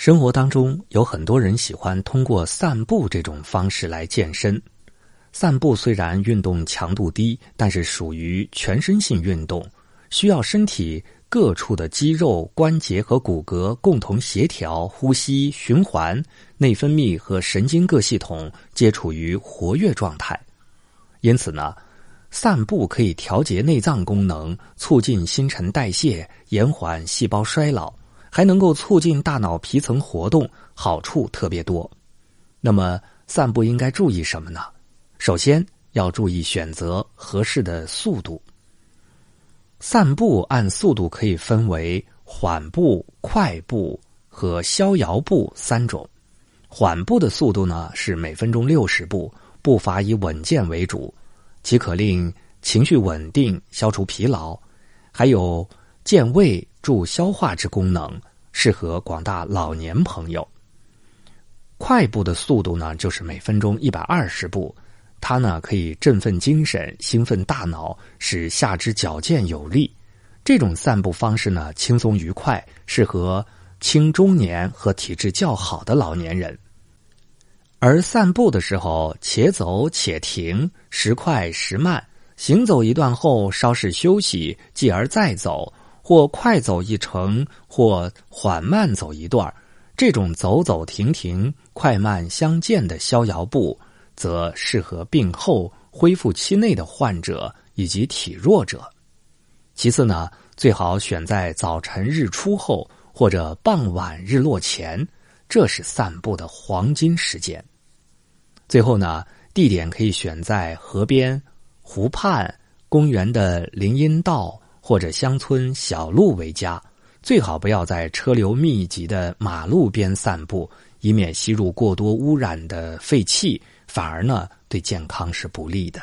生活当中有很多人喜欢通过散步这种方式来健身。散步虽然运动强度低，但是属于全身性运动，需要身体各处的肌肉、关节和骨骼共同协调，呼吸、循环、内分泌和神经各系统皆处于活跃状态。因此呢，散步可以调节内脏功能，促进新陈代谢，延缓细胞衰老。还能够促进大脑皮层活动，好处特别多。那么散步应该注意什么呢？首先要注意选择合适的速度。散步按速度可以分为缓步、快步和逍遥步三种。缓步的速度呢是每分钟六十步，步伐以稳健为主，其可令情绪稳定、消除疲劳，还有健胃。助消化之功能，适合广大老年朋友。快步的速度呢，就是每分钟一百二十步，它呢可以振奋精神、兴奋大脑，使下肢矫健有力。这种散步方式呢，轻松愉快，适合轻中年和体质较好的老年人。而散步的时候，且走且停，时快时慢，行走一段后稍事休息，继而再走。或快走一程，或缓慢走一段这种走走停停、快慢相间的逍遥步，则适合病后、恢复期内的患者以及体弱者。其次呢，最好选在早晨日出后或者傍晚日落前，这是散步的黄金时间。最后呢，地点可以选在河边、湖畔、公园的林荫道。或者乡村小路为佳，最好不要在车流密集的马路边散步，以免吸入过多污染的废气，反而呢对健康是不利的。